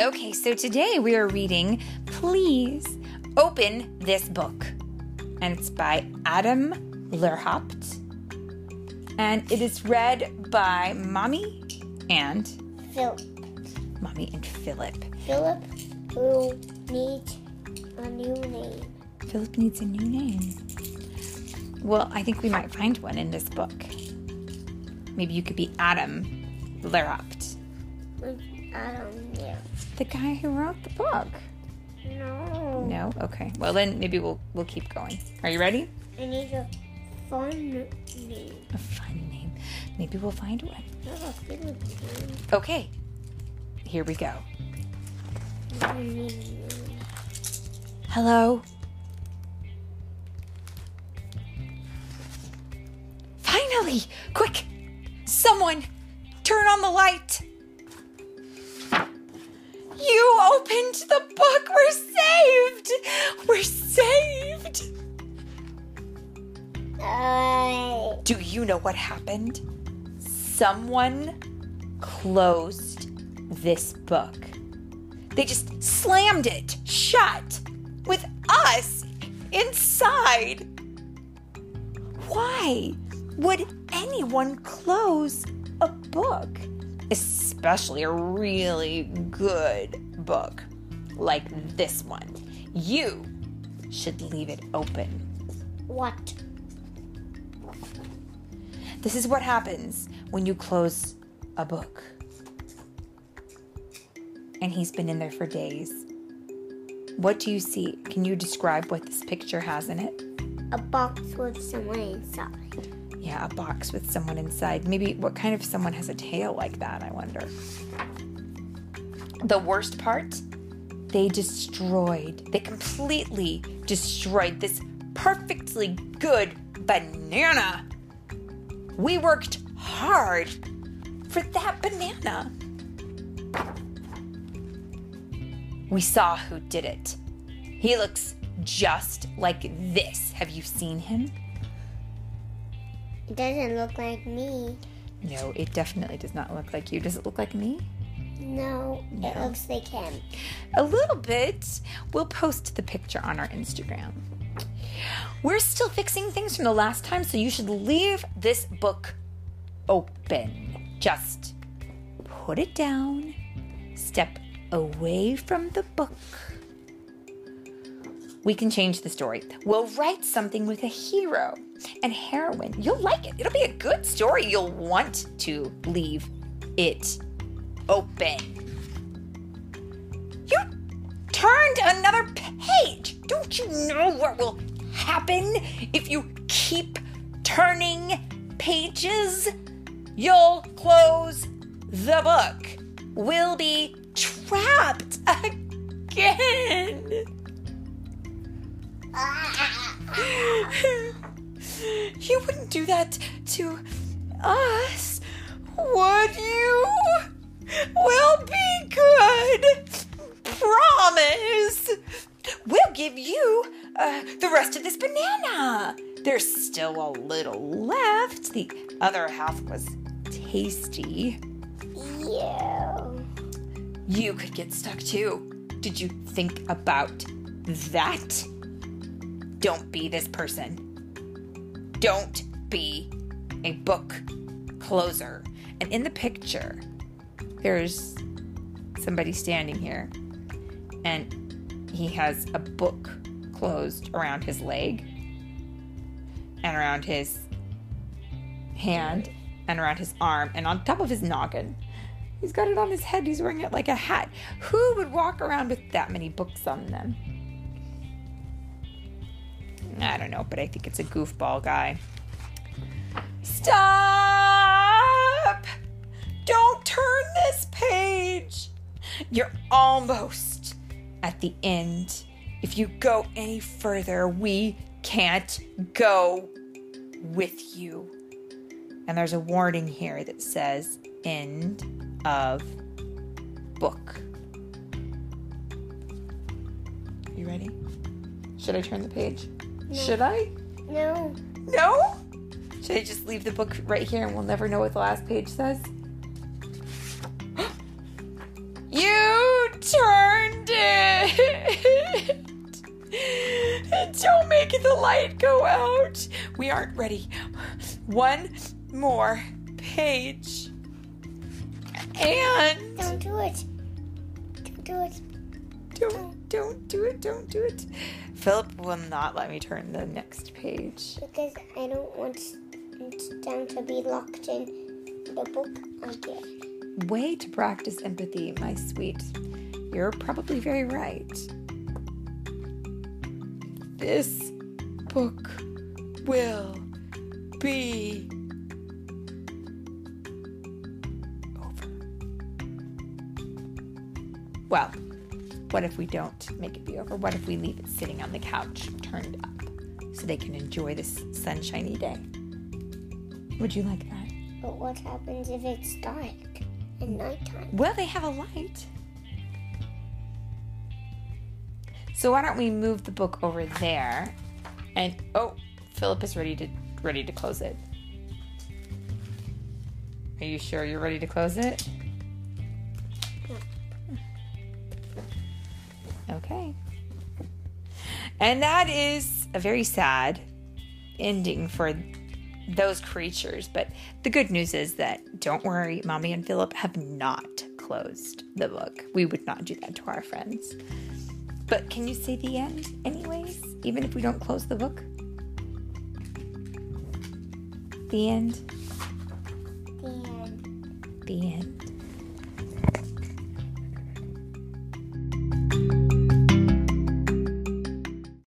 Okay, so today we are reading Please Open This Book. And it's by Adam Lehrhaupt. And it is read by Mommy and Philip. Mommy and Philip. Philip who needs a new name. Philip needs a new name. Well, I think we might find one in this book. Maybe you could be Adam Lehrhaupt, mm. I don't know. the guy who wrote the book. No. No? Okay. Well, then maybe we'll we'll keep going. Are you ready? I need a fun name. A fun name. Maybe we'll find one. Not a Philip name. Okay. Here we go. I need a name. Hello. Finally! Quick! Someone! Turn on the light! Do you know what happened? Someone closed this book. They just slammed it shut with us inside. Why would anyone close a book? Especially a really good book like this one. You should leave it open. what? This is what happens when you close a book. And he's been in there for days. What do you see? Can you describe what this picture has in it? A box with someone inside. Yeah, a box with someone inside. Maybe what kind of someone has a tail like that, I wonder. The worst part, they destroyed, they completely destroyed this perfectly good banana. We worked hard for that banana. We saw who did it. He looks just like this. Have you seen him? It doesn't look like me. No, it definitely does not look like you. Does it look like me? No, it looks like him. A little bit. We'll post the picture on our Instagram. We're still fixing things from the last time, so you should leave this book open. Just put it down, step away from the book. We can change the story. We'll write something with a hero and heroine. You'll like it. It'll be a good story. You'll want to leave it open. You turned another page. Don't you know what will happen if you keep turning pages? You'll close the book. We'll be trapped again. you wouldn't do that to us, would you? We'll be good. Promise. We'll give you uh, the rest of this banana. There's still a little left. The other half was tasty. Yeah. You could get stuck too. Did you think about that? Don't be this person. Don't be a book closer. And in the picture, there's somebody standing here, and he has a book closed around his leg, and around his hand, and around his arm, and on top of his noggin. He's got it on his head. He's wearing it like a hat. Who would walk around with that many books on them? I don't know, but I think it's a goofball guy. Stop! Don't turn this page. You're almost at the end. If you go any further, we can't go with you. And there's a warning here that says end of book. You ready? Should I turn the page? Should I? No. No? Should I just leave the book right here and we'll never know what the last page says? Make the light go out. We aren't ready. One more page. And Don't do it. Don't do it. don't don't do it, don't do it. Philip will not let me turn the next page. Because I don't want them to be locked in the book again. Way to practice empathy, my sweet. You're probably very right. This book will be over. Well, what if we don't make it be over? What if we leave it sitting on the couch turned up so they can enjoy this sunshiny day? Would you like that? But what happens if it's dark and nighttime? Well, they have a light. So why don't we move the book over there? And oh, Philip is ready to ready to close it. Are you sure you're ready to close it? Okay. And that is a very sad ending for those creatures. But the good news is that don't worry, Mommy and Philip have not closed the book. We would not do that to our friends. But can you say the end, anyways, even if we don't close the book? The end. And The end.